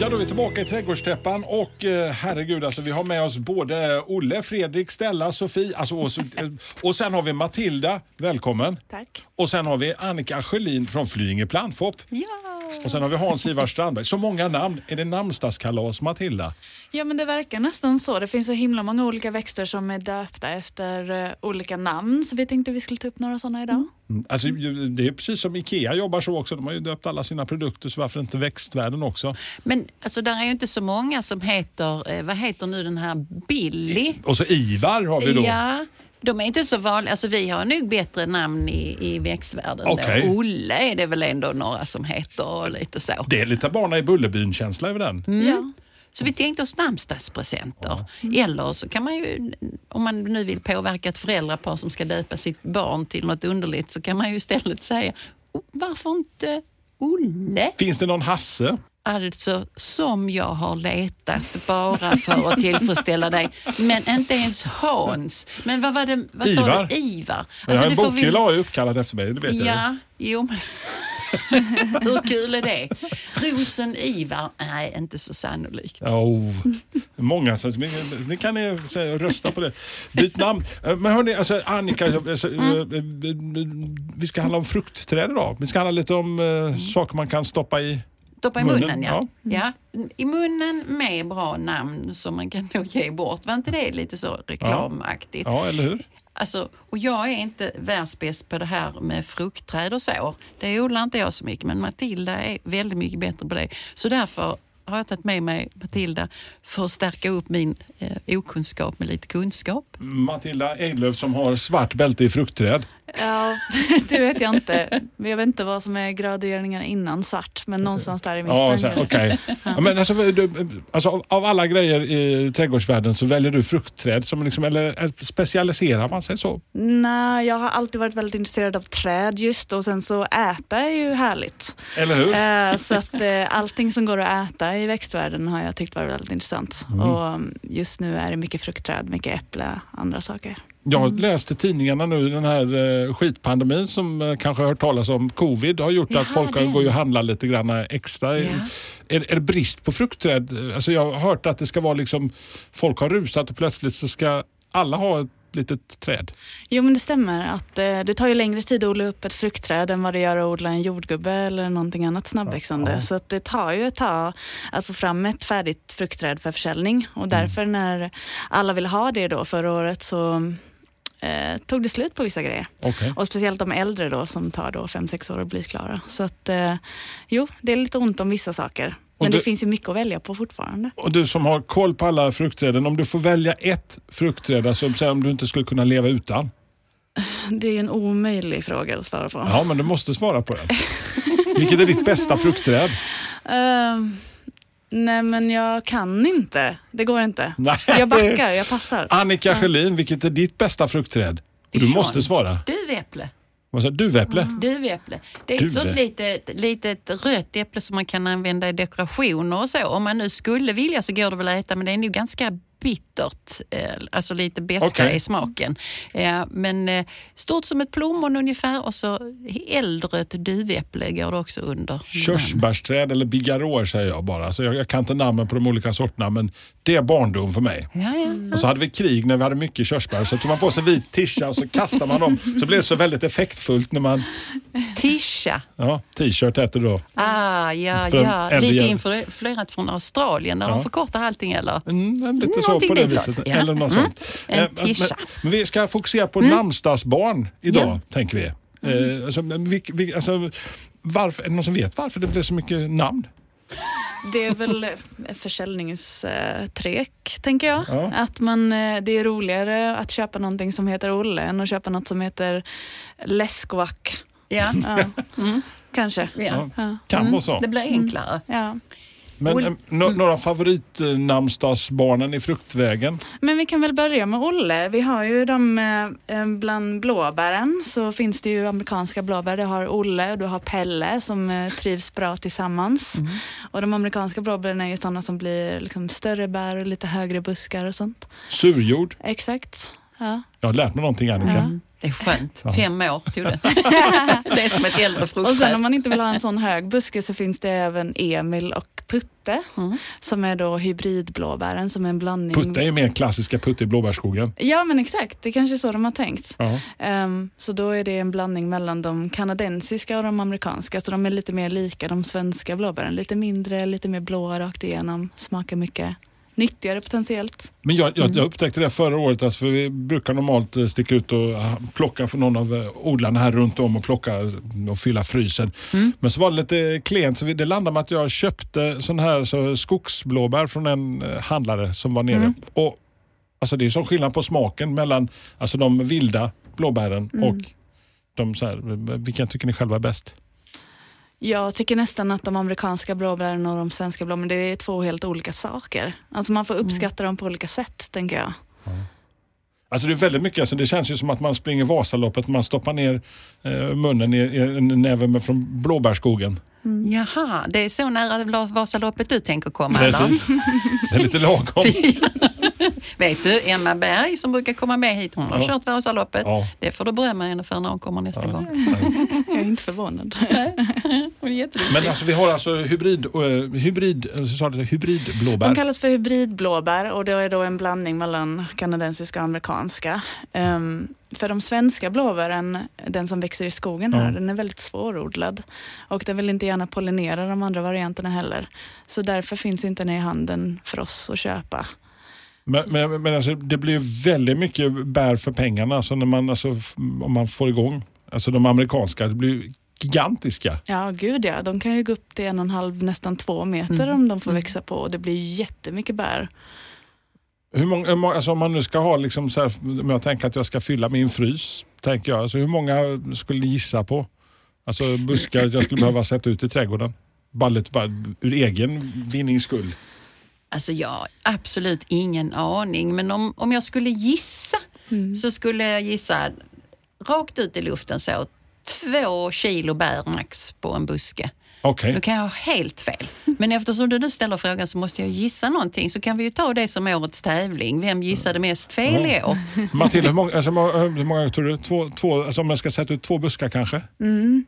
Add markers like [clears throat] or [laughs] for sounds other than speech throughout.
Ja, då är vi tillbaka i trädgårdstäppan och eh, herregud, alltså, vi har med oss både Olle, Fredrik, Stella, Sofie alltså, och, eh, och sen har vi Matilda, välkommen. Tack. Och sen har vi Annika Sjölin från Flyinge Plantfopp. Ja. Och sen har vi Hans-Ivar Strandberg. Så många namn. Är det namnsdagskalas, Matilda? ja, men det verkar nästan så. Det finns så himla många olika växter som är döpta efter eh, olika namn, så vi tänkte vi skulle ta upp några sådana idag. Mm, Alltså, ju- det är precis som Ikea jobbar så också. De har ju döpt alla sina produkter, så varför inte växtvärlden också? Men alltså, där är ju inte så många som heter, eh, vad heter nu den här Billy? Och så Ivar har vi då. Ja, de är inte så vanliga. Alltså, vi har nog bättre namn i, i växtvärlden. Okej. Olle är det väl ändå några som heter och lite så. Det är lite Barna i Bullerbyn-känsla över den. Ja. Så vi tänkte oss namnsdagspresenter. Eller så kan man ju, om man nu vill påverka ett föräldrapar som ska döpa sitt barn till något underligt, så kan man ju istället säga, "Oh, varför inte Olle? Finns det någon Hasse? Alltså som jag har letat bara för att tillfredsställa dig. Men inte ens Hans. Men vad var det? Vad sa Ivar. du? Ivar. jag har en vi- bokhylla har jag uppkallad efter mig, det vet jag. Ja, jo men... [laughs] Hur kul är det? Rosen Ivar? Nej, inte så sannolikt. Oh, många, så ni, kan ni rösta på det. Byt namn. Eh, Men hörni, alltså, Annika, alltså, eh, vi ska handla om fruktträd idag. Vi ska handla lite om eh, saker man kan stoppa i. Stoppa i Munnen, munnen, ja. ja. I munnen med bra namn som man kan [laughs] nog ge bort. Var inte det lite så reklamaktigt? Ja, eller hur? Alltså, och jag är inte världsbäst på det här med fruktträd och så. Det odlar inte jag så mycket, men Matilda är väldigt mycket bättre på det. Så därför har jag tagit med mig Matilda för att stärka upp min eh, okunskap med lite kunskap. Matilda Eidlöf som har svart bälte i fruktträd. Ja, [laughs] det vet jag inte. Jag vet inte vad som är graderingar innan svart, men någonstans där i mitten. Ja, okej. Ja, men alltså, du, alltså, av- alla grejer i trädgårdsvärlden så väljer du fruktträd, som liksom, eller eh, specialiserar man sig så? Nej, jag har alltid varit väldigt intresserad av träd just och sen så äta är ju härligt. Eller hur? Eh, så att eh, allting som går att äta i växtvärlden har jag tyckt varit väldigt intressant. Mm. Och um, just nu är det mycket fruktträd, mycket äpple, andra saker. Jag har läst i tidningarna nu den här eh, skitpandemin som eh, kanske har hört talas om. Covid har gjort att Jaha, folk har- det. går och handlar lite grann extra. Ja. Är, är det brist på fruktträd? Alltså jag har hört att det ska vara liksom, folk har rusat och plötsligt så ska alla ha ett litet träd. Jo men det stämmer att eh, det tar ju längre tid att odla upp ett fruktträd än vad det gör att odla en jordgubbe eller någonting annat snabbväxande. Ja. Så att det tar ju ett tag att få fram ett färdigt fruktträd för försäljning och därför när alla ville ha det då förra året så eh, tog det slut på vissa grejer. Okej. Och speciellt de äldre då som tar då fem sex år att bli klara. Så att eh, jo, det är lite ont om vissa saker. Och Men du- det finns ju mycket att välja på fortfarande. Och du som har koll på alla fruktträden, om du får välja ett fruktträd, alltså om du inte skulle kunna leva utan. Det är ju en omöjlig fråga att svara på. Ja, men du måste svara på den. Vilket är ditt bästa fruktträd? [laughs] Ehm, nej men jag kan inte. Det går inte. Nej. Jag backar, jag passar. Annika Sjölin, vilket är ditt bästa fruktträd? Och du Dijon. måste svara. Duväpple. Vad sa du? Duväpple? Duväpple. Det är ett Duve. sånt litet, litet rött äpple som man kan använda i dekorationer och så. Om man nu skulle vilja så går det väl att äta men det är nog ganska bittert, eh, alltså lite beskare Okej. i smaken. Eh, Men eh, stort som ett plommon ungefär och så eldrött duväpple går det också under. Körsbärsträd eller bigarråer säger jag bara. Alltså jag, jag kan inte namnen på de olika sorterna men det är barndom för mig. Ja, ja. Och så hade vi krig när vi hade mycket körsbär så tog man på sig vit tischa och så kastade man dem. Så blev det så väldigt effektfullt när man, Tisha. ja t-shirt heter det då. Ah, ja, ja. äldre Lite influerat från Australien där Ja. de förkortar allting eller? Mm, lite så Någonting på det ditåt, viset. ja. Eller något Mm. sånt. En Eh, men, tischa. men vi ska fokusera på namnsdagsbarn idag, Ja. tänker vi. Eh, alltså, vi, vi, alltså, varför, är det någon som vet varför det blev så mycket namn? Det är väl ett försäljningstrek, tänker jag. Ja. Att man, eh, det är roligare att köpa någonting som heter Olle än att köpa något som heter Läskvack. Ja. Ja. Kanske. Ja. Ja. Kan Mm, vara så. Det blir enklare. Ja. Men Ol- eh, no, några favoritnamnsdagsbarnen i fruktvägen? Men vi kan väl börja med Olle. Vi har ju de, eh, eh, bland blåbären så finns det ju amerikanska blåbär. Du har Olle och du har Pelle som trivs bra tillsammans. Och de amerikanska blåbären är ju sådana som blir liksom större bär och lite högre buskar och sånt. Surjord? Exakt. Ja. Jag har lärt mig någonting Annika. Ja. Det är skönt. Ja. Fem år tog det. [laughs] det är som ett äldre Och sen fruktträd. om man inte vill ha en sån hög buske så finns det även Emil och Putte Mm. som är då hybridblåbären som är en blandning. Putte är mer klassiska Putte i blåbärsskogen. Ja men exakt, det är kanske är så de har tänkt. Ehm, så då är det en blandning mellan de kanadensiska och de amerikanska. Så de är lite mer lika de svenska blåbären. Lite mindre, lite mer blåa rakt igenom. Smakar mycket nyttigare potentiellt. Men jag, Mm. jag, jag upptäckte det förra året, alltså, för vi brukar normalt eh, sticka ut och ah, plocka för någon av eh, odlarna här runt om och plocka och fylla frysen. Mm. Men så var det lite klent så det landade med att jag köpte sån här så, skogsblåbär från en eh, handlare som var nere. Mm. Och, alltså, det är sån skillnad på smaken mellan alltså, de vilda blåbären Mm. och de så här, vilken tycker ni själva är bäst? Jag tycker nästan att de amerikanska blåbären och de svenska blåbären, det är två helt olika saker. Alltså man får uppskatta dem på olika sätt, tänker jag. Alltså det är väldigt mycket, alltså det känns ju som att man springer Vasaloppet, man stoppar ner eh, munnen i, i en näve med från blåbärskogen. Jaha, det är så nära Vasaloppet du tänker komma eller? Precis. Det är lite lagom. [laughs] [laughs] [laughs] Vet du, Emma Berg som brukar komma med hit, hon har Ja. kört Vasaloppet. Ja. Det får du berömma henne för när hon kommer nästa gång. Jag är inte förvånad. [laughs] Hon är. Men alltså vi har alltså hybrid, uh, hybrid, eh, du, hybridblåbär. De kallas för hybridblåbär och det är då en blandning mellan kanadensiska och amerikanska. Ehm, för de svenska blåbären, den som växer i skogen här, Ja. den är väldigt svårodlad. Och den vill inte gärna pollinera de andra varianterna heller. Så därför finns inte den i handeln för oss att köpa. Men, men, men alltså, det blir väldigt mycket bär för pengarna alltså när man, alltså, om man får igång. Alltså de amerikanska, det blir gigantiska. Ja, gud ja. De kan ju gå upp till en och en halv, nästan två meter om de får växa på. Och det blir jättemycket bär. Hur många, hur många, alltså om man nu ska ha, liksom så här, om jag tänker att jag ska fylla min frys, tänker jag. Alltså hur många skulle ni gissa på? Alltså buskar jag skulle behöva sätta ut i trädgården. Bara, lite, bara ur egen vinnings skull. Alltså jag har absolut ingen aning, men om, om jag skulle gissa så skulle jag gissa rakt ut i luften så två kilo bär max på en buske. Okej. Då kan jag ha helt fel. Men eftersom du nu ställer frågan så måste jag gissa någonting så kan vi ju ta det som årets tävling. Vem gissade mest fel i år? [laughs] Matilda, hur många, alltså, hur många- tror du? Två, två, alltså om jag ska sätta ut två buskar kanske?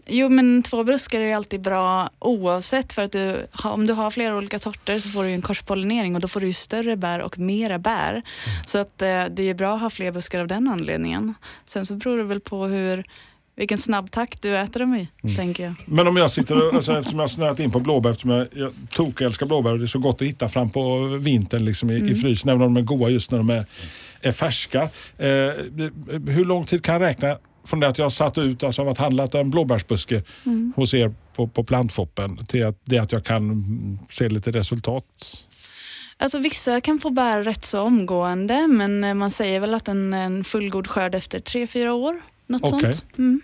Jo, men två buskar är ju alltid bra oavsett för att du, om du har flera olika sorter så får du ju en korspollinering och då får du ju större bär och mera bär. Så att eh, det är bra att ha fler buskar av den anledningen. Sen så beror det väl på hur, vilken snabb takt du äter dem i, tänker jag. Men om jag sitter och, alltså, eftersom jag har snöat in på blåbär, eftersom jag, jag tokälskar blåbär och det är så gott att hitta fram på vintern liksom, i, i frysen, även om de är goda just när de är, är färska. Eh, hur lång tid kan jag räkna från det att jag har satt ut, alltså varit handlat en blåbärsbuske hos er på, på plantshoppen till att, det att jag kan mm, se lite resultat? Alltså vissa kan få bär rätt så omgående men eh, man säger väl att en, en fullgod skörd efter tre, fyra år. Något Okej. sånt. Mm.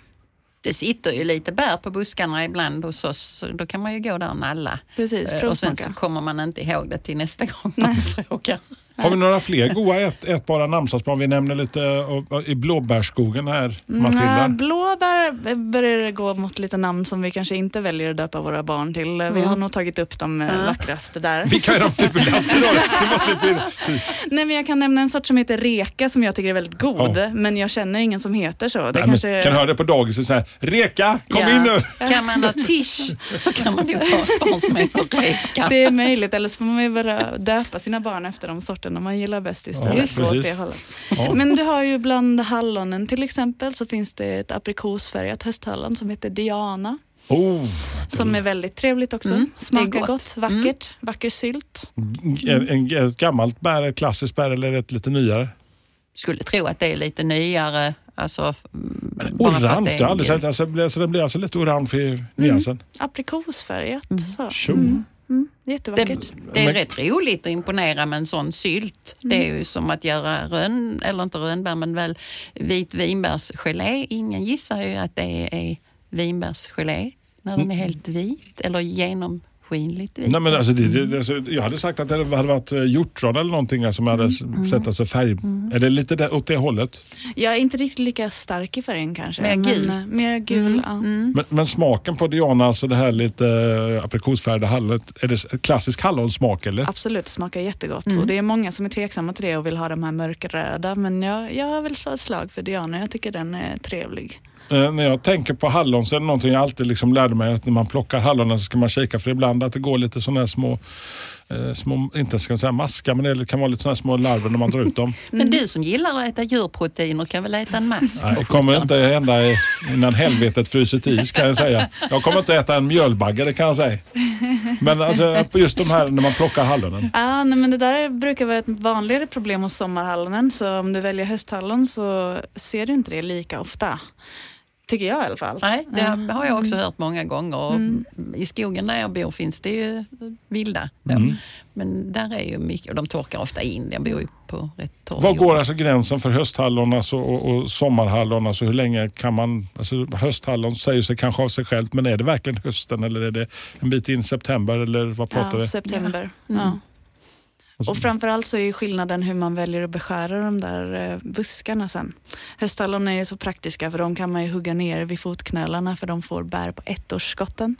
Det sitter ju lite bär på buskarna ibland hos oss, så då kan man ju gå där och nalla. Precis, Eh, Och sen så kommer man inte ihåg det till nästa gång man [laughs] frågar. Har vi några fler goda ät, ätbara namnsdagsbarn? Vi nämner lite eh, i blåbärsskogen här, Matilda. Ja, blåbär börjar det gå mot lite namn som vi kanske inte väljer att döpa våra barn till. Vi har nog tagit upp de eh, vackraste där. Vilka är de fulaste då? Det måste. [laughs] Nej, men jag kan nämna en sort som heter reka som jag tycker är väldigt god, men jag känner ingen som heter så. Det Nej, men, kanske... Kan höra det på dagis så här. Reka, kom Ja. in nu! Kan man ha tisch så kan man ju ha ett barn som heter Reka. Det är möjligt, eller så får man ju bara döpa sina barn efter de sorterna man gillar bäst istället. Ja, åt det hållet. Ja. Men du har ju bland hallonen till exempel så finns det ett aprikosfärgat hösthallon som heter Diana. Oh, Som är väldigt trevligt också. Mm, Smakar gott. gott, vackert, vacker sylt. en, en, ett gammalt bär, ett klassiskt bär eller ett lite nyare? Skulle tro att det är lite nyare. Alltså, mm, att Orange, det har jag aldrig sett. Alltså, så den blir alltså lite orange i nyansen. Aprikosfärgat. Så. Tjo. Mm, Det, jättevackert. det är Men- rätt roligt att imponera med en sån sylt. Det är ju som att göra rönn, eller inte rönnbär, men väl vit vinbärsgelé. Ingen gissar ju att det är vinbärsgelé när den är helt vit eller skinligt vitt. Nej, men alltså, det, det, alltså, jag hade sagt att det hade varit eh, hjortron eller någonting alltså, som hade Mm. sett alltså färg. Är det lite där, åt det hållet? Jag är inte riktigt lika stark i färgen kanske. Mer men, gult. eh, Mer gul, ja. Men, men smaken på Diana, alltså det här lite äh, aprikosfärgade hallonet, är det klassisk hallonsmak eller? Absolut, det smakar jättegott. Mm. Och det är många som är tveksamma till det och vill ha de här mörkröda. Men jag, jag vill slå ett slag för Diana. Jag tycker den är trevlig. Eh, när jag tänker på hallon så är det någonting jag alltid liksom lärde mig att när man plockar hallonen så ska man kika för ibland att det går lite sådana här små, eh, små inte ska jag säga maskar, men det kan vara lite sådana här små larver när man drar ut dem. [laughs] Men du som gillar att äta djurproteiner kan väl äta en mask? Nej, det kommer inte hända i- innan helvetet frusit is kan jag säga. Jag kommer inte äta en mjölbagge det kan jag säga. Men alltså, just de här när man plockar hallonen. Ja, nej, men det där brukar vara ett vanligare problem hos sommarhallonen. Så om du väljer hösthallon så ser du inte det lika ofta. Tycker jag i alla fall. Nej, det Ja. har jag också hört många gånger. Och Mm. I skogen där jag bor finns det ju vilda. Mm. Men där är ju mycket, och de torkar ofta in. Jag bor ju på rätt torr Var går alltså gränsen för hösthallon alltså, och, och sommarhallon? Alltså, hur länge kan man... Alltså, hösthallon säger sig kanske av sig självt, men är det verkligen hösten eller är det en bit in i september eller vad pratar Ja, vi? september. Mm. Ja. Och framförallt så är skillnaden hur man väljer att beskära de där eh, buskarna sen. Hösthallon är ju så praktiska för de kan man ju hugga ner vid fotknölarna för de får bär på ettårsskotten.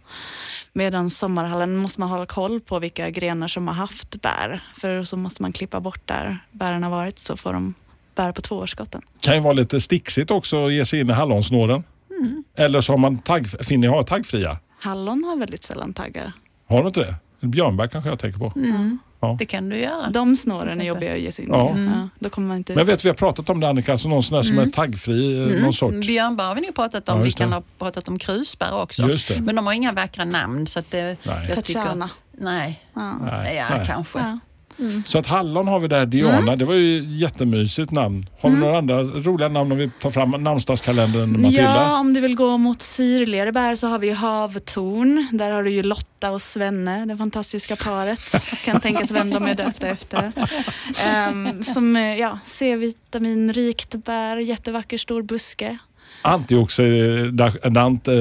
Medan sommarhallen måste man hålla koll på vilka grenar som har haft bär. För så måste man klippa bort där bären har varit så får de bär på tvåårsskotten. kan ju vara lite sticksigt också att ge sig in i hallonsnåren. Mm. Eller så har man tagg, finner jag taggfria. Hallon har väldigt sällan taggar. Har du inte det? Björnbär kanske jag tänker på. Mm. Ja. Det kan du göra. De snåren är jobbiga att ge sig in Ja. i. Mm. Ja, då kommer man inte Men jag vet vi har pratat om det Annika, alltså någon sån där som är taggfri, eh, någon sort. Björnbär har vi nog pratat om. Ja, vi kan ha pratat om krusbär också. Just det. Men de har inga vackra namn. Så att det, Nej. jag tycker, nej, Ja. Nej, ja, nej. kanske. Så att hallon har vi där, Diana, det var ju jättemysigt namn. Har du några andra roliga namn om vi tar fram namnsdagskalendern Matilda? Ja, om du vill gå mot syrligare bär så har vi havtorn. Där har du ju Lotta och Svenne, det fantastiska paret. Kan tänkas vem de är döpta efter. Um, som eh, ja, C-vitaminrikt bär, jättevacker stor buske. Antioxidant eh,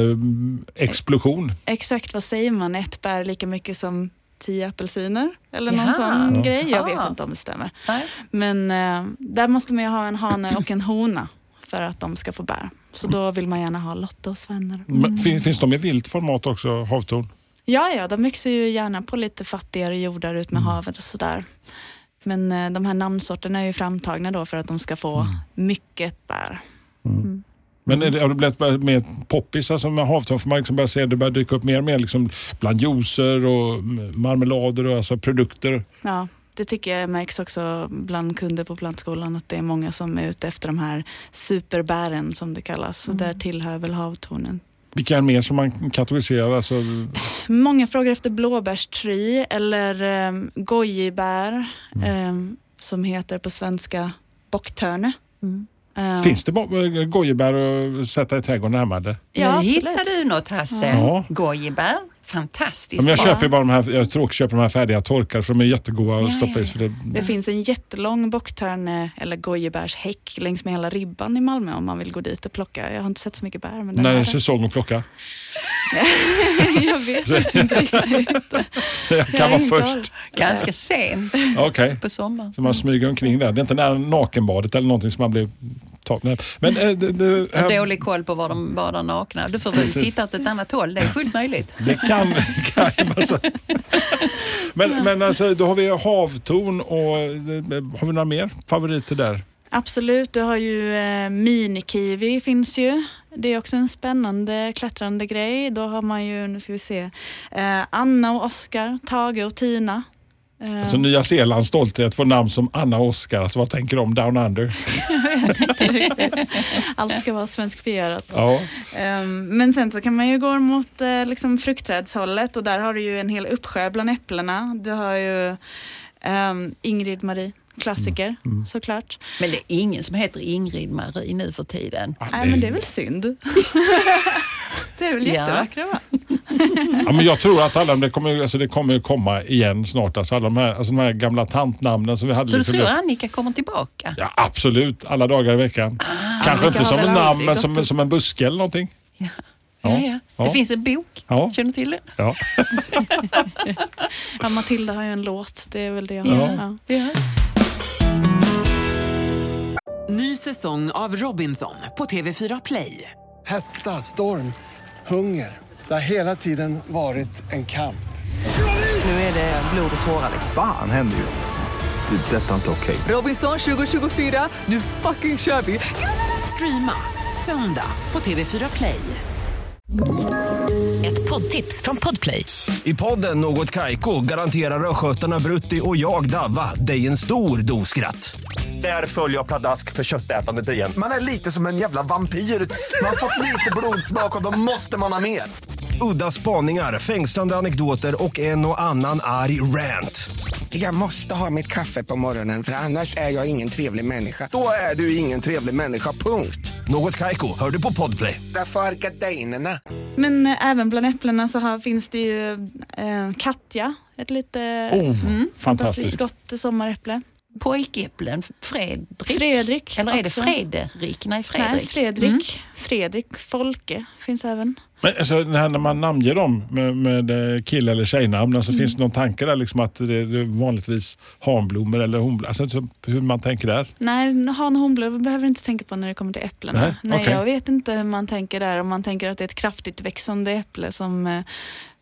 explosion. Exakt vad säger man? Ett bär lika mycket som tio apelsiner? Eller någon Jaha. sån Ja. grej. Jag vet inte om det stämmer. Nej. Men eh, där måste man ju ha en hane och en hona för att de ska få bär. Så då vill man gärna ha Lotta och Svenne. Men Finns, finns de i vilt format också, havtorn? Ja, ja, de mixar ju gärna på lite fattigare jordar ut med havet och sådär. Men eh, de här namnsorterna är ju framtagna då för att de ska få mycket bär. Men är det, har det blivit mer poppis alltså med havtorn? För man liksom börjar se det börjar dyka upp mer och mer liksom bland juicer och marmelader och alltså produkter. Ja, det tycker jag märks också bland kunder på plantskolan att det är många som är ute efter de här superbären som det kallas. Och där tillhör väl havtornen. Vilka är mer som man kategoriserar? Alltså, Många frågar efter blåbärstri eller um, gojibär em, som heter på svenska bocktörne. Mm. Em, Finns det bo- gojibär att sätta i trädgården hemma? eller? Ja, absolut. hittar du något Hasse. Ja. Gojibär, fantastiskt men jag köper ju bara de här, jag tror också köper de här färdiga torkar för de är jättegoda att Ja, stoppa ja, i. För det, Det finns en jättelång bocktörne eller gojibärshäck längs med hela ribban i Malmö om man vill gå dit och plocka. Jag har inte sett så mycket bär. Men när är det säsong att plocka? [laughs] jag vet faktiskt inte [laughs] riktigt. Jag kan vara först. Ganska sen Okej. på sommaren. Så man smyger omkring där. Det är inte nära nakenbadet eller någonting som man blir tagen. Men äh, det, det, här, dålig koll på var de badar nakna. Du får väl Precis. titta åt ett annat håll. Det är fullt möjligt. det kan, kan ju [laughs] massa. Men, men alltså, då har vi havtorn och eh, har vi några mer favoriter där? Absolut, du har ju eh, minikiwi finns ju. Det är också en spännande klättrande grej. Då har man ju, nu ska vi se, eh, Anna och Oskar, Tage och Tina. Eh, Alltså Nya Zeelands stolthet får namn som Anna Oskar. Alltså, vad tänker du om Down Under? [laughs] Allt ska vara svenskfierat. Ja. Ehm, men sen så kan man ju gå mot eh, liksom fruktträdshållet och där har du ju en hel uppsjö bland äpplena. Du har ju ehm, Ingrid Marie, klassiker Mm, såklart. Men det är ingen som heter Ingrid Marie nu för tiden. Nej men det är väl synd. [laughs] det är väl Ja. jättevackra va? [laughs] Ja, men jag tror att alla det kommer, alltså det kommer komma igen snart. Alltså alla de här, alltså de här gamla tantnamnen som vi hade. Så du liksom tror det- Annika kommer tillbaka? Ja, absolut. Alla dagar i veckan. Kanske Annika inte som en namn, men som, som en buske eller någonting. Ja. Ja, ja. Ja. Det finns en bok. Ja. Känner du till den? Ja. [laughs] Ja, Matilda har ju en låt, det är väl det jag Ja. har. Ja. Ja. Ny säsong av Robinson på TV4 Play. Hetta, storm, hunger. Det har hela tiden varit en kamp. Nu är det blod och tårar. liksom. Fan händer just nu. Det. är Detta är inte okej. Robinson 2024, nu fucking kör vi! Streama söndag på TV4 Play. Ett poddtips från Podplay. I podden Något Kaiko garanterar östgötarna Brutti och jag, Davva, dig en stor dos skratt. Där följer jag pladask för köttätandet igen. Man är lite som en jävla vampyr. Man har fått lite blodsmak och då måste man ha mer. Udda spaningar, fängslande anekdoter och en och annan arg rant. Jag måste ha mitt kaffe på morgonen för annars är jag ingen trevlig människa. Då är du ingen trevlig människa, punkt. Något Kaiko, hör du på Podplay. Därför är gardinerna. Men eh, även bland äpplena så har, finns det ju eh, Katja, ett lite Oh, fantastiskt fantastiskt. gott sommaräpple. Pojkäpplen, Fredrik. Fredrik Eller är det också. Fredrik? Nej, Fredrik. Nej, Fredrik. Fredrik Folke finns även. Men alltså, det när man namnger dem med, med eh, kill eller tjejnamn, alltså, Mm. finns det någon tanke där liksom att det är vanligtvis hanblommor eller honblommor? Alltså, så, hur man tänker där? Nej, han och honblad behöver du inte tänka på när det kommer till äpplena. Nej, Nej, okej. jag vet inte hur man tänker där. Om man tänker att det är ett kraftigt växande äpple som, eh,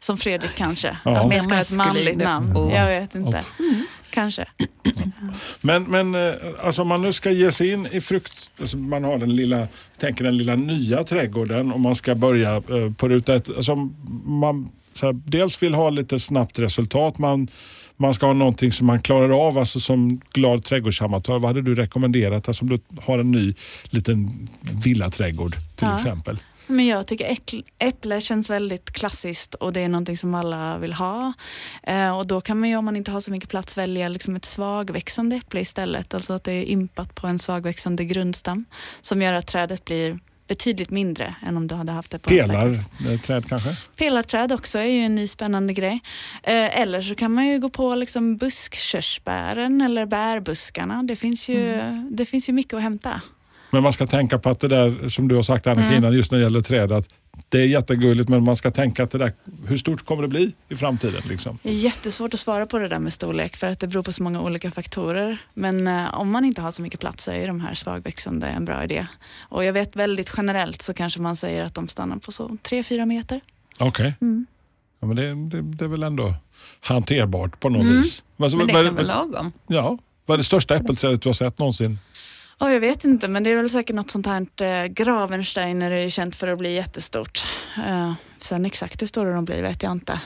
som Fredrik kanske. Ja. Att det Mer ska ha ett manligt namn. Oh. Jag vet inte. Kanske. Men, men eh, alltså om man nu ska ge sig in i frukt, alltså man har den lilla, tänker den lilla nya trädgården och man ska börja eh, på ruta ett. Alltså man så här, dels vill ha lite snabbt resultat, man, man ska ha någonting som man klarar av, alltså som glad trädgårdsamatör. Vad hade du rekommenderat alltså, om du har en ny liten villaträdgård till Ja. exempel? Men jag tycker äpple känns väldigt klassiskt och det är någonting som alla vill ha. Eh, och då kan man ju om man inte har så mycket plats välja liksom ett svagväxande äpple istället. Alltså att det är impat på en svagväxande grundstam som gör att trädet blir betydligt mindre än om du hade haft det på Pelarträd kanske? Pelarträd också är ju en ny spännande grej. Eh, eller så kan man ju gå på liksom buskkörsbären eller bärbuskarna. Det finns, ju, det finns ju mycket att hämta. Men man ska tänka på att det där som du har sagt Annika Mm. innan just när det gäller träd att det är jättegulligt men man ska tänka att det där, hur stort kommer det bli i framtiden? Liksom? Det är jättesvårt att svara på det där med storlek för att det beror på så många olika faktorer. Men eh, om man inte har så mycket plats så är de här svagväxande en bra idé. Och jag vet väldigt generellt så kanske man säger att de stannar på så 3-4 meter. Okej. Mm. Ja, men det, det, det är väl ändå hanterbart på något vis. Vad, Men det kan väl lagom? ja, vad är det största äppelträdet du har sett någonsin? Ja, jag vet inte, men det är väl säkert något sånt här. Eh, Gravensteiner är känt för att bli jättestort. Eh, sen exakt hur stora de blir vet jag inte.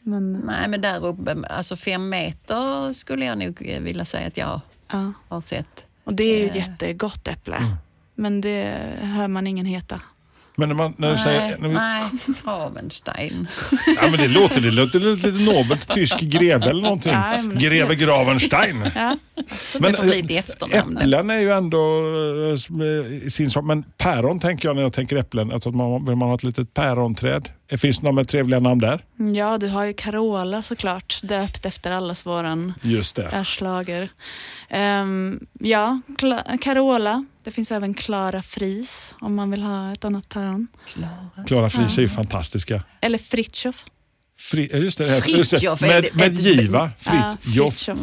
Men Nej, men där uppe, alltså fem meter skulle jag nog eh, vilja säga att jag ja, har sett. och det är ju ett Eh. jättegott äpple. Men det hör man ingen heta. Men när, man, när du säger... Nej, När vi, nej, Ravenstein. [laughs] ja, men det låter, det låter lite, lite nobelt. Tysk greve eller någonting. Ja, men- Greve Gravenstein. Ja. det får bli eh, efternamn. Äpplen är ju ändå i sin sak. Men päron tänker jag när jag tänker äpplen. Alltså att man, vill man ha ett litet päronträd? Finns det några trevliga namn där? Ja, du har ju Carola såklart, döpt efter allas våran Just det. Ehm, ja, Carola. Det finns även Klara Fris om man vill ha ett annat päron. Klara Fries är ju fantistiska. Eller Fritjof. Fri, ja, just det, här- just det. Med, med ett- J va? Ja, Fritjof. Fritjof.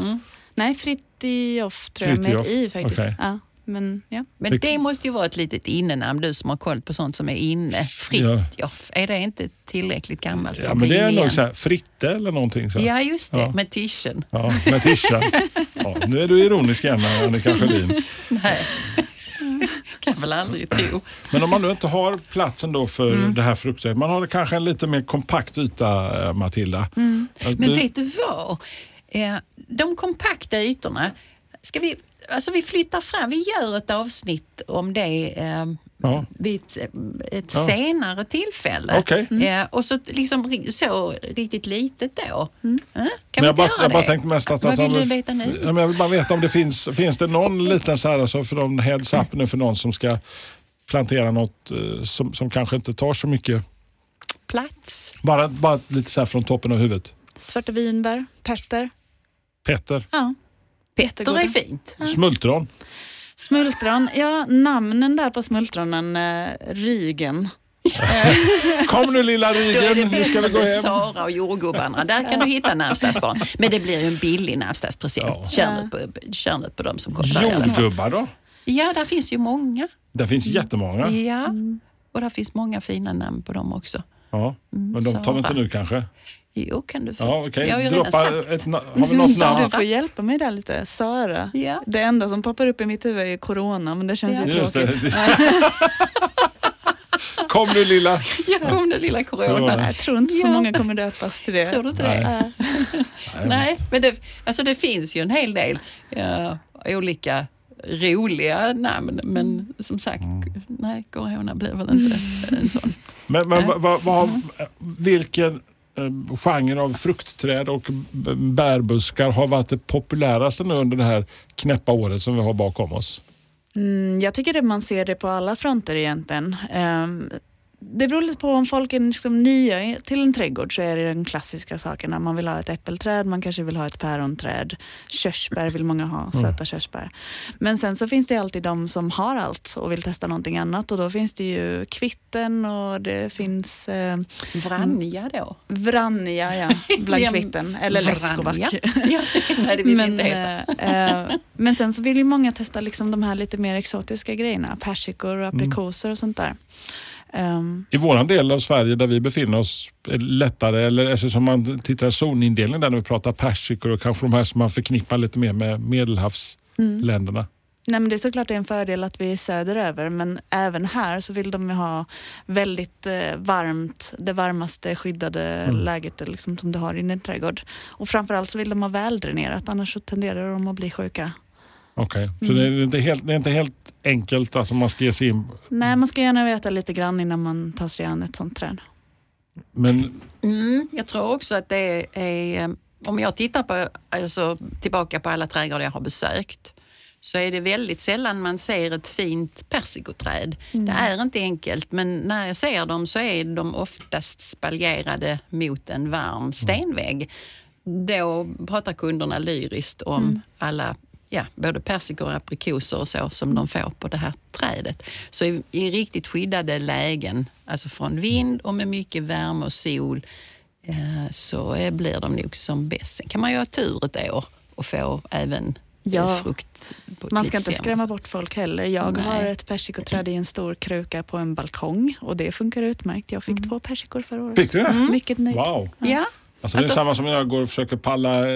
Nej, Fritjof tror jag med i faktiskt. okej. Ja, men ja. Men det måste ju vara ett litet innenamn, du som har koll på sånt som är inne. Fritjof, är det inte tillräckligt gammalt Ja, men det är nog igen? så här, Fritte eller någonting. Så. Ja, just det, Ja. med tischen. Ja, med Tisha. [laughs] Ja, nu är du ironisk igen Annika Sjölin. Nej, [laughs] kan väl aldrig tro. Men om man nu inte har platsen då för det här fruktträdet. Man har kanske en lite mer kompakt yta eh, Matilda. Att Men du- vet du vad? Eh, de kompakta ytorna, ska vi, alltså vi flyttar fram, vi gör ett avsnitt om det eh, Ja. vid ett, ett Ja. senare tillfälle. Okej. Eh, och så liksom så riktigt litet då. Eh, Kan Men jag bara, jag bara tänkte mest att... Vad att vill du veta nu? Ja, men jag vill bara veta om det finns, finns det någon liten så här, alltså för någon heads up nu för någon som ska plantera något eh, som, som kanske inte tar så mycket. Plats. Bara, bara lite så här från toppen av huvudet. Svarta vinbär, petter. Petter, Ja. Petter är fint. smultron. Smultron, ja namnen där på smultronen, eh, Rygen [laughs] Kom nu lilla Rydén, nu ska vi gå hem. Sara och jordgubbarna. Där kan du hitta namnsdagsbarn. Men det blir ju en billig namnsdagspresent. Ja. Kör, nu på, kör nu på dem som kostar. Jordgubbar då? Ja, där finns ju många. Det finns jättemånga. Ja, och där finns många fina namn på dem också. Ja, men de tar vi inte nu kanske? Jo, kan du få. Ja, okej. Jag har ju redan Droppa sagt. ett, har vi något [laughs] namn? Du får hjälpa mig där lite. Sara. Ja. Det enda som poppar upp i mitt huvud är corona, men det känns Ja. ju Just tråkigt. det. [laughs] Kom nu lilla. [laughs] Ja, kom nu lilla corona. Jag tror inte så många kommer döpas till det. Tror du inte Nej. det? Nej, men det, alltså det finns ju en hel del ja, olika roliga namn. Men som sagt, nej, corona blir väl inte en sån. Men, men vad, vad, vad, vilken Eh, genre av fruktträd och bärbuskar har varit det populäraste nu under det här knäppa året som vi har bakom oss? Mm, jag tycker att man ser det på alla fronter egentligen. Um, det beror lite på om folk är liksom nya till en trädgård så är det den klassiska sakerna. Man vill ha ett äppelträd, man kanske vill ha ett päronträd. Körsbär vill många ha, söta körsbär. Men sen så finns det alltid de som har allt och vill testa någonting annat och då finns det ju kvitten och det finns eh, Vranja då? vranja ja, [laughs] bland kvitten. Eller leskovac. Vranja. [laughs] Ja, nej, det vill vi Men, inte heta. eh, eh, men sen så vill ju många testa liksom de här lite mer exotiska grejerna. Persikor och aprikoser och sånt där. Ehm, I våran del av Sverige där vi befinner oss är det lättare, eller alltså som man tittar zonindelningen där när vi pratar persikor och kanske de här som man förknippar lite mer med medelhavsländerna. nej men det är såklart det är en fördel att vi är söderöver men även här så vill de ju ha väldigt eh, varmt, det varmaste skyddade Mm. läget liksom, som du har i din trädgård. Och framförallt så vill de ha väldränerat annars så tenderar de att bli sjuka. Okej, så det är, inte helt, det är inte helt enkelt alltså man ska ge sig in. Nej, man ska gärna veta lite grann innan man tar sig an ett sånt träd. Men Mm, jag tror också att det är, eh, om jag tittar på, alltså, tillbaka på alla trädgårdar jag har besökt, så är det väldigt sällan man ser ett fint persikoträd. Det är inte enkelt, men när jag ser dem så är de oftast spaljerade mot en varm stenvägg. Då pratar kunderna lyriskt om alla Ja, både persikor och aprikoser och så som de får på det här trädet. Så i, i riktigt skyddade lägen, alltså från vind och med mycket värme och sol, eh, så blir de nog som bäst. Sen kan man ju ha tur ett år och få även Ja. eh, frukt. På ett Man ska inte skrämma bort folk heller. Jag Nej. har ett persikoträd i en stor kruka på en balkong och det funkar utmärkt. Jag fick två persikor förra året. fick du det? Mycket nöjd. Wow! Ja, Alltså det är Alltså- samma som när jag går och försöker palla eh,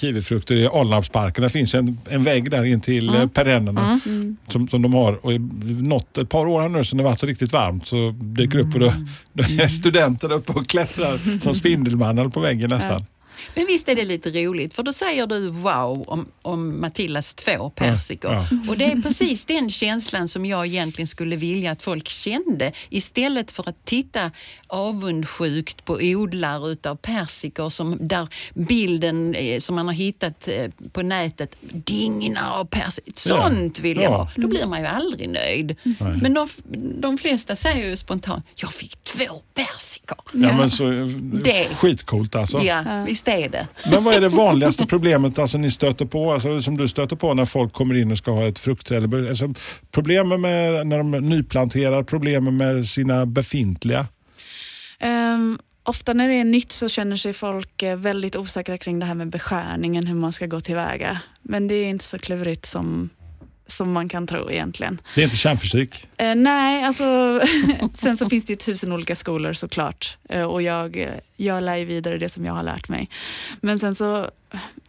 kiwifrukter i Alnarpsparken. Det finns en, en vägg där in till Mm. perennerna som, som de har. Och något, ett par år här nu så det varit så riktigt varmt så dyker upp och då, då är studenter uppe och klättrar som [laughs] Spindelmannen på väggen nästan. Men visst är det lite roligt för då säger du wow om, om Matildas två persikor. Ja, Och det är precis den känslan som jag egentligen skulle vilja att folk kände istället för att titta avundsjukt på odlare utav persikor som där bilden eh, som man har hittat eh, på nätet dignar av persikor. Sånt vill jag Ja. ha. Då blir man ju aldrig nöjd. Men de, de flesta säger ju spontant, jag fick två persikor. Ja, men så, Det- skitcoolt alltså. Ja, visst är det. Men vad är det vanligaste problemet alltså, ni stöter på, alltså, som du stöter på när folk kommer in och ska ha ett fruktträd? Alltså, problemen med när de nyplanterar, problemen med sina befintliga? Ehm, ofta när det är nytt så känner sig folk eh, väldigt osäkra kring det här med beskärningen, hur man ska gå tillväga. Men det är inte så klurigt som, som man kan tro egentligen. Det är inte kärnfysik. Eh, nej, alltså [laughs] sen så finns det ju tusen olika skolor såklart eh, och jag, eh, jag lär ju vidare det som jag har lärt mig. Men sen så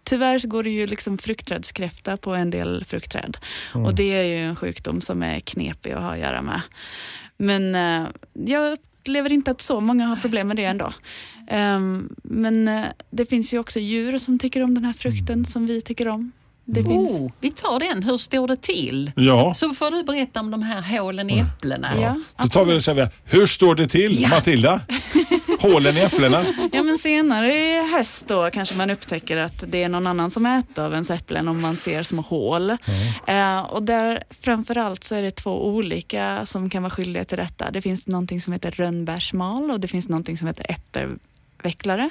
tyvärr så går det ju liksom fruktträdskräfta på en del fruktträd och det är ju en sjukdom som är knepig att ha att göra med. Men eh, jag upplever inte att så många har problem med det ändå. Ehm, men eh, det finns ju också djur som tycker om den här frukten som vi tycker om. Det finns, Oh, vi tar den. Hur står det till? Ja. Så får du berätta om de här hålen i äpplena. ja, Då tar vi och säger, hur står det till Ja. Matilda? Hålen i äpplena? Ja men senare i höst då kanske man upptäcker att det är någon annan som äter av ens äpplen om man ser små hål. Eh, och där framförallt så är det två olika som kan vara skyldiga till detta. Det finns någonting som heter rönnbärsmal och det finns någonting som heter äppelvecklare.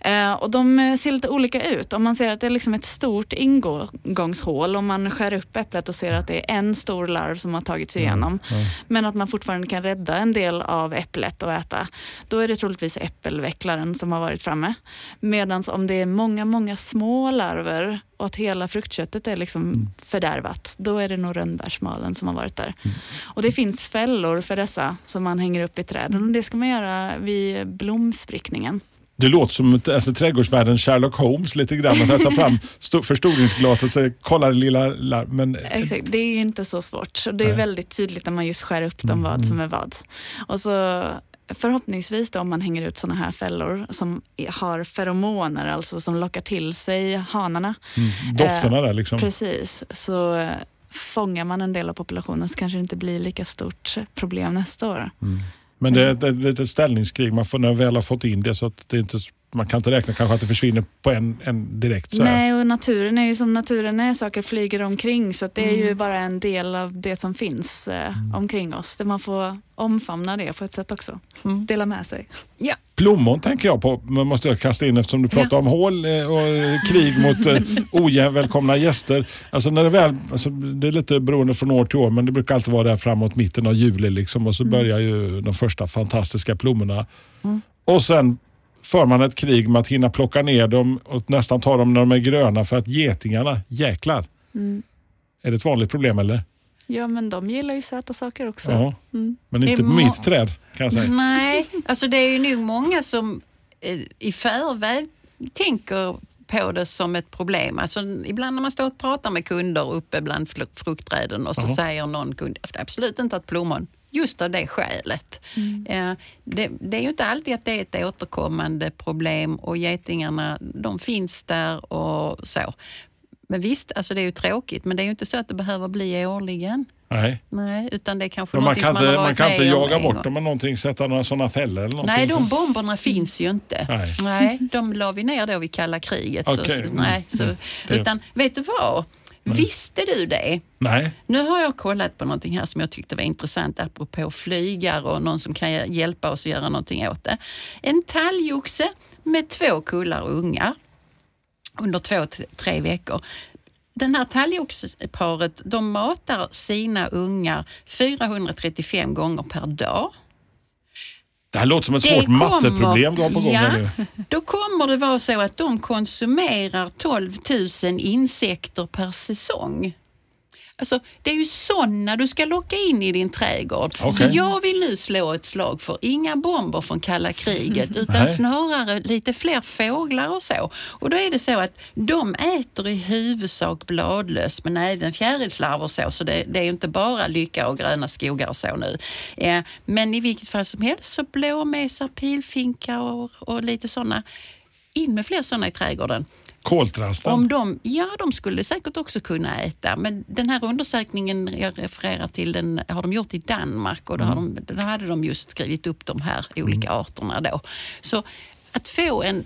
Eh, och de eh, ser lite olika ut. Om man ser att det är liksom ett stort ingångshål, om man skär upp äpplet och ser att det är en stor larv som har tagit sig igenom, men att man fortfarande kan rädda en del av äpplet och äta, då är det troligtvis äppelvecklaren som har varit framme. Medan om det är många, många små larver och att hela fruktköttet är liksom fördärvat, då är det nog rönnbärsmalen som har varit där. Och det finns fällor för dessa som man hänger upp i träden och det ska man göra vid blomsprickningen. Det låter som alltså, trädgårdsvärldens Sherlock Holmes lite grann. Att ta fram [laughs] sto- förstoringsglas och kolla det lilla... la- Men, Exakt, det är inte så svårt. Det är väldigt tydligt när man just skär upp dem vad som är vad. Och så förhoppningsvis då om man hänger ut sådana här fällor som har feromoner, alltså som lockar till sig hanarna. dofterna där liksom. Precis, så eh, fångar man en del av populationen så kanske det inte blir lika stort problem nästa år. Men det är ett, litet ställningskrig. Man får när väl har fått in det så att det inte, man kan inte räkna kanske att det försvinner på en, en direkt. Så här. Nej, och naturen är ju som naturen är, saker flyger omkring så att det är Mm. ju bara en del av det som finns eh, omkring oss. Där man får omfamna det på ett sätt också. Mm. Dela med sig. Ja, Plommon tänker jag på, måste jag kasta in eftersom du pratar Ja. om hål eh, och krig mot eh, [laughs] ovälkomna gäster. Alltså när det väl, alltså det är lite beroende från år till år, men det brukar alltid vara där framåt mitten av juli liksom, och så börjar ju de första fantastiska plommorna. Och sen för man ett krig med att hinna plocka ner dem och nästan ta dem när de är gröna för att getingarna, jäklar. Är det ett vanligt problem eller? Ja, men de gillar ju söta saker också. Ja. Men Det inte på mitt träd kan jag säga. Nej, alltså det är ju nog många som eh, i förväg tänker på det som ett problem. Alltså, ibland när man står och pratar med kunder uppe bland fruktträden och så Jaha. säger någon kund, jag ska absolut inte ha ett plommon. Just av det skälet. Eh, det, det är ju inte alltid att det är ett återkommande problem och getingarna de finns där och så. Men visst, alltså det är ju tråkigt men det är ju inte så att det behöver bli årligen. Nej. Nej, utan det är kanske Men man kan man inte, man kan inte jaga bort dem med någonting, sätta några sådana fällor eller någonting. Nej, de bomberna finns ju inte. Nej. de la vi ner då vid kalla kriget. Okej, Så, mm. nej, så, Det- utan vet du vad? Visste du det? Nej. Nu har jag kollat på någonting här som jag tyckte var intressant apropå flygare och någon som kan hjälpa oss att göra någonting åt det. En talgoxe med två kullar ungar under två, tre veckor. Den här talgoxparet de matar sina ungar 435 gånger per dag. Det här låter som ett Det svårt kommer- matteproblem har på gång ja. Då kommer det vara så att de konsumerar 12 000 insekter per säsong. Alltså, det är ju sådana du ska locka in i din trädgård. Okej. Så jag vill nu slå ett slag för inga bomber från kalla kriget [laughs] utan Nej. snarare lite fler fåglar och så. Och då är det så att de äter i huvudsak bladlöss men även fjärilslarver och så. Så det, det är inte bara lycka och gröna skogar och så nu. Eh, men i vilket fall som helst så blåmesar, pilfinkar och, och lite sådana. In med fler sådana i trädgården. Koltrasten. Om de, ja, de skulle säkert också kunna äta, men den här undersökningen jag refererar till den har de gjort i Danmark och då, har de, då hade de just skrivit upp de här olika arterna då. Så att få en,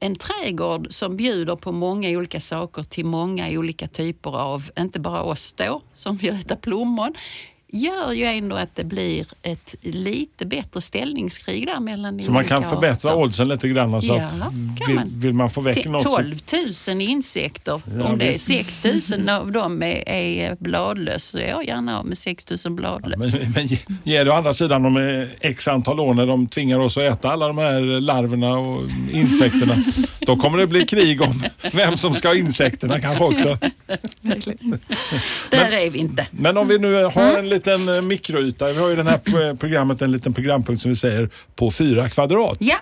en trädgård som bjuder på många olika saker till många olika typer av, inte bara oss då som vill äta plommon, gör ju ändå att det blir ett lite bättre ställningskrig där mellan Så man kan förbättra arter. oddsen lite grann. Så Ja, att vill, man. vill man få väck något så 12 000 insekter. Ja, Om det är visst. 6 000 av dem är, är bladlöss så är jag gärna av med 6 000 bladlöss. Men, men ge- å andra sidan om eh, x antal år när de tvingar oss att äta alla de här larverna och insekterna. [laughs] då kommer det bli krig om vem som ska ha insekterna kanske också. [laughs] Där är vi inte. Men om vi nu Mm. har en liten eh, mikroyta. Vi har ju den här pro- programmet en liten programpunkt som vi säger på fyra kvadrat. Ja,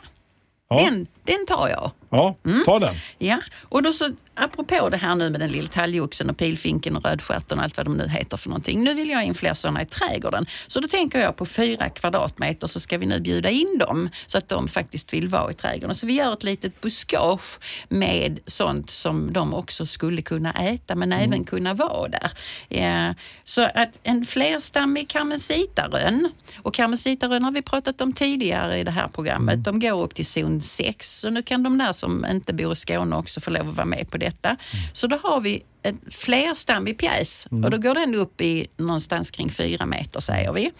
Ja, den, den tar jag. ja ta den. Ja, och då så, apropå det här nu med den lilla talgoxen och pilfinken och rödstjärten och allt vad de nu heter för någonting. Nu vill jag ha in fler sådana i trädgården. Så då tänker jag på fyra kvadratmeter så ska vi nu bjuda in dem så att de faktiskt vill vara i trädgården. Så vi gör ett litet buskage med sånt som de också skulle kunna äta men även kunna vara där. Ja, så att en flerstammig karmesitarönn och karmesitarönn har vi pratat om tidigare i det här programmet. De går upp till zon 6 så nu kan de där som inte bor i Skåne också få lov att vara med på detta. Så då har vi en flerstammig pjäs och då går den upp i någonstans kring fyra meter säger vi.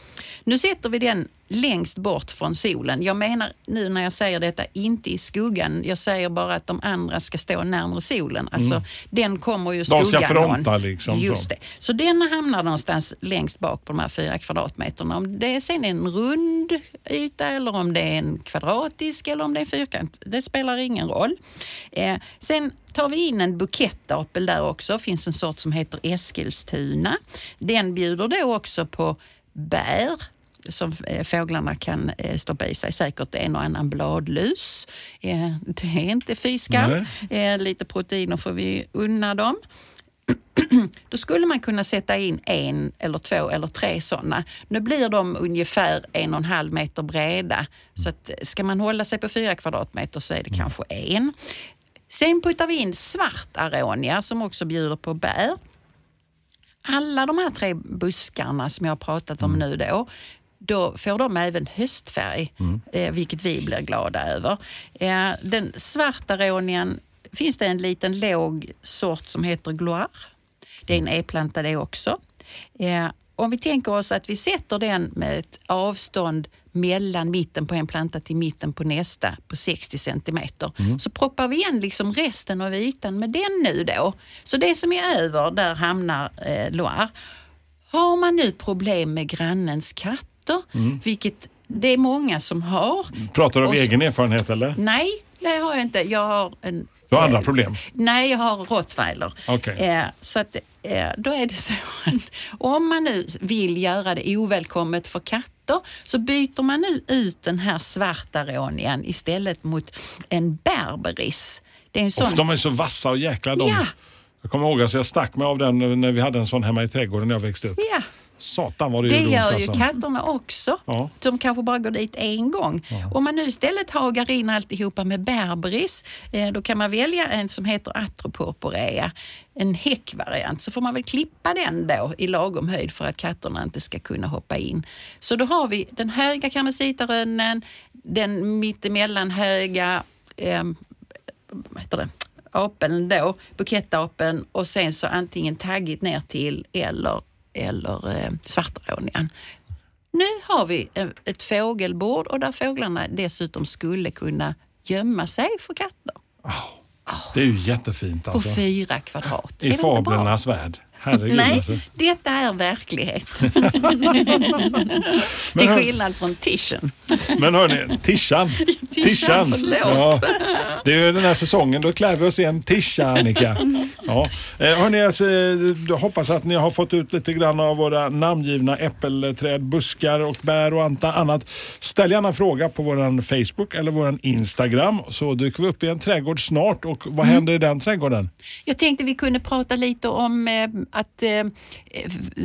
Nu sätter vi den längst bort från solen. Jag menar nu när jag säger detta inte i skuggan. Jag säger bara att de andra ska stå närmare solen. Alltså den kommer ju De ska skuggan fronta någon. liksom, Just så. det. Så den hamnar någonstans längst bak på de här fyra kvadratmeterna. Om det är sen en rund yta eller om det är en kvadratisk eller om det är en fyrkant. Det spelar ingen roll. Eh, sen tar vi in en bukettapel där också. Det finns en sort som heter Eskilstuna. Den bjuder då också på bär som eh, fåglarna kan eh, stoppa i sig. Säkert en och annan bladlus. Eh, Det är inte. Eh, Lite proteiner får vi unna dem. [clears throat] Då skulle man kunna sätta in en eller två eller tre sådana. Nu blir de ungefär en och en halv meter breda. Så att ska man hålla sig på fyra kvadratmeter så är det kanske en. Sen puttar vi in svart aronia som också bjuder på bär. Alla de här tre buskarna som jag har pratat om nu då, då får de även höstfärg, eh, vilket vi blir glada över. Eh, den svarta aronian finns det en liten låg sort som heter gloire. Det är en e-planta det också. Eh, om vi tänker oss att vi sätter den med ett avstånd mellan mitten på en planta till mitten på nästa på 60 centimeter. Så proppar vi igen liksom resten av ytan med den nu då. Så det som är över, där hamnar eh, Loire. Har man nu problem med grannens katter, vilket det är många som har. Pratar du av så- egen erfarenhet eller? Nej, det har jag inte. Jag har en... Du har andra eh, problem? Nej, jag har rottweiler. Okej. Eh, så att, eh, då är det så att om man nu vill göra det ovälkommet för katter så byter man nu ut den här svarta rånian istället mot en berberis. Det är en sån... Och de är så vassa och jäkla de. Ja. Jag kommer ihåg att jag stack mig av den när vi hade en sån hemma i trädgården när jag växte upp. Ja, Satan vad det, det gör ont ju alltså. katterna också. Ja. De kanske bara går dit en gång. Om man nu istället hagar in alltihopa med berberis, eh, då kan man välja en som heter atropurpurea, en häckvariant. Så får man väl klippa den då i lagom höjd för att katterna inte ska kunna hoppa in. Så då har vi den höga karmesitarönnen, den mittemellan höga eh, vad heter det? apeln då, bukettapeln och sen så antingen taggigt ner till eller, eller eh, svartaronian. Nu har vi eh, ett fågelbord och där fåglarna dessutom skulle kunna gömma sig för katter. Det är ju jättefint På alltså. fyra kvadrat. I fablernas värld. Herregud Nej, alltså. detta är verklighet. [laughs] Till skillnad från tischen. Men hörni. [laughs] Tishan, förlåt. Ja, det är ju den här säsongen, då klär vi oss i en tisha Annika. Ja. Eh, Hörni, alltså, eh, jag hoppas att ni har fått ut lite grann av våra namngivna äppelträd, buskar och bär och annat. Ställ gärna en fråga på våran Facebook eller våran Instagram så dyker vi upp i en trädgård snart. Och vad Mm. händer i den trädgården? Jag tänkte vi kunde prata lite om eh, att eh,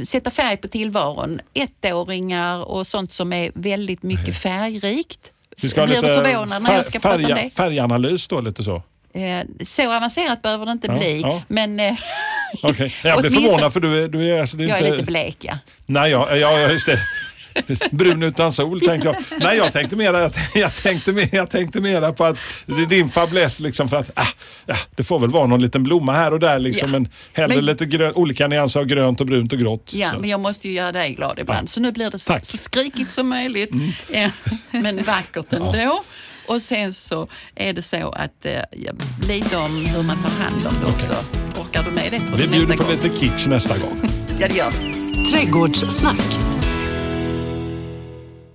sätta färg på tillvaron. Ettåringar och sånt som är väldigt mycket färgrikt. Vi ska ha Blir lite du förvånad när jag ska prata om det? färganalys då, lite så. Eh, så avancerat behöver det inte Ja, bli, ja. men eh, Okej, Jag blir förvånad för du är, du är, alltså, det är jag inte... är lite blek ja. Nej, ja, ja just det. [laughs] Brun utan sol tänkte jag. Nej, jag tänkte mera, jag, jag tänkte mera, jag tänkte mera på att det är din fäbless liksom för att ah, ja, det får väl vara någon liten blomma här och där liksom. Ja. Men hellre Men- lite grön, olika nyanser av grönt och brunt och grått. Ja, Så. men jag måste ju göra dig glad ibland. Så nu blir det så, Tack. så skrikigt som möjligt, eh, men vackert ändå. Och sen så är det så att eh, ja, lite om hur man tar hand om det också. Orkar du med det? Vi bjuder nästa på gång? lite kitsch nästa gång. Ja, det gör vi. Trädgårdssnack.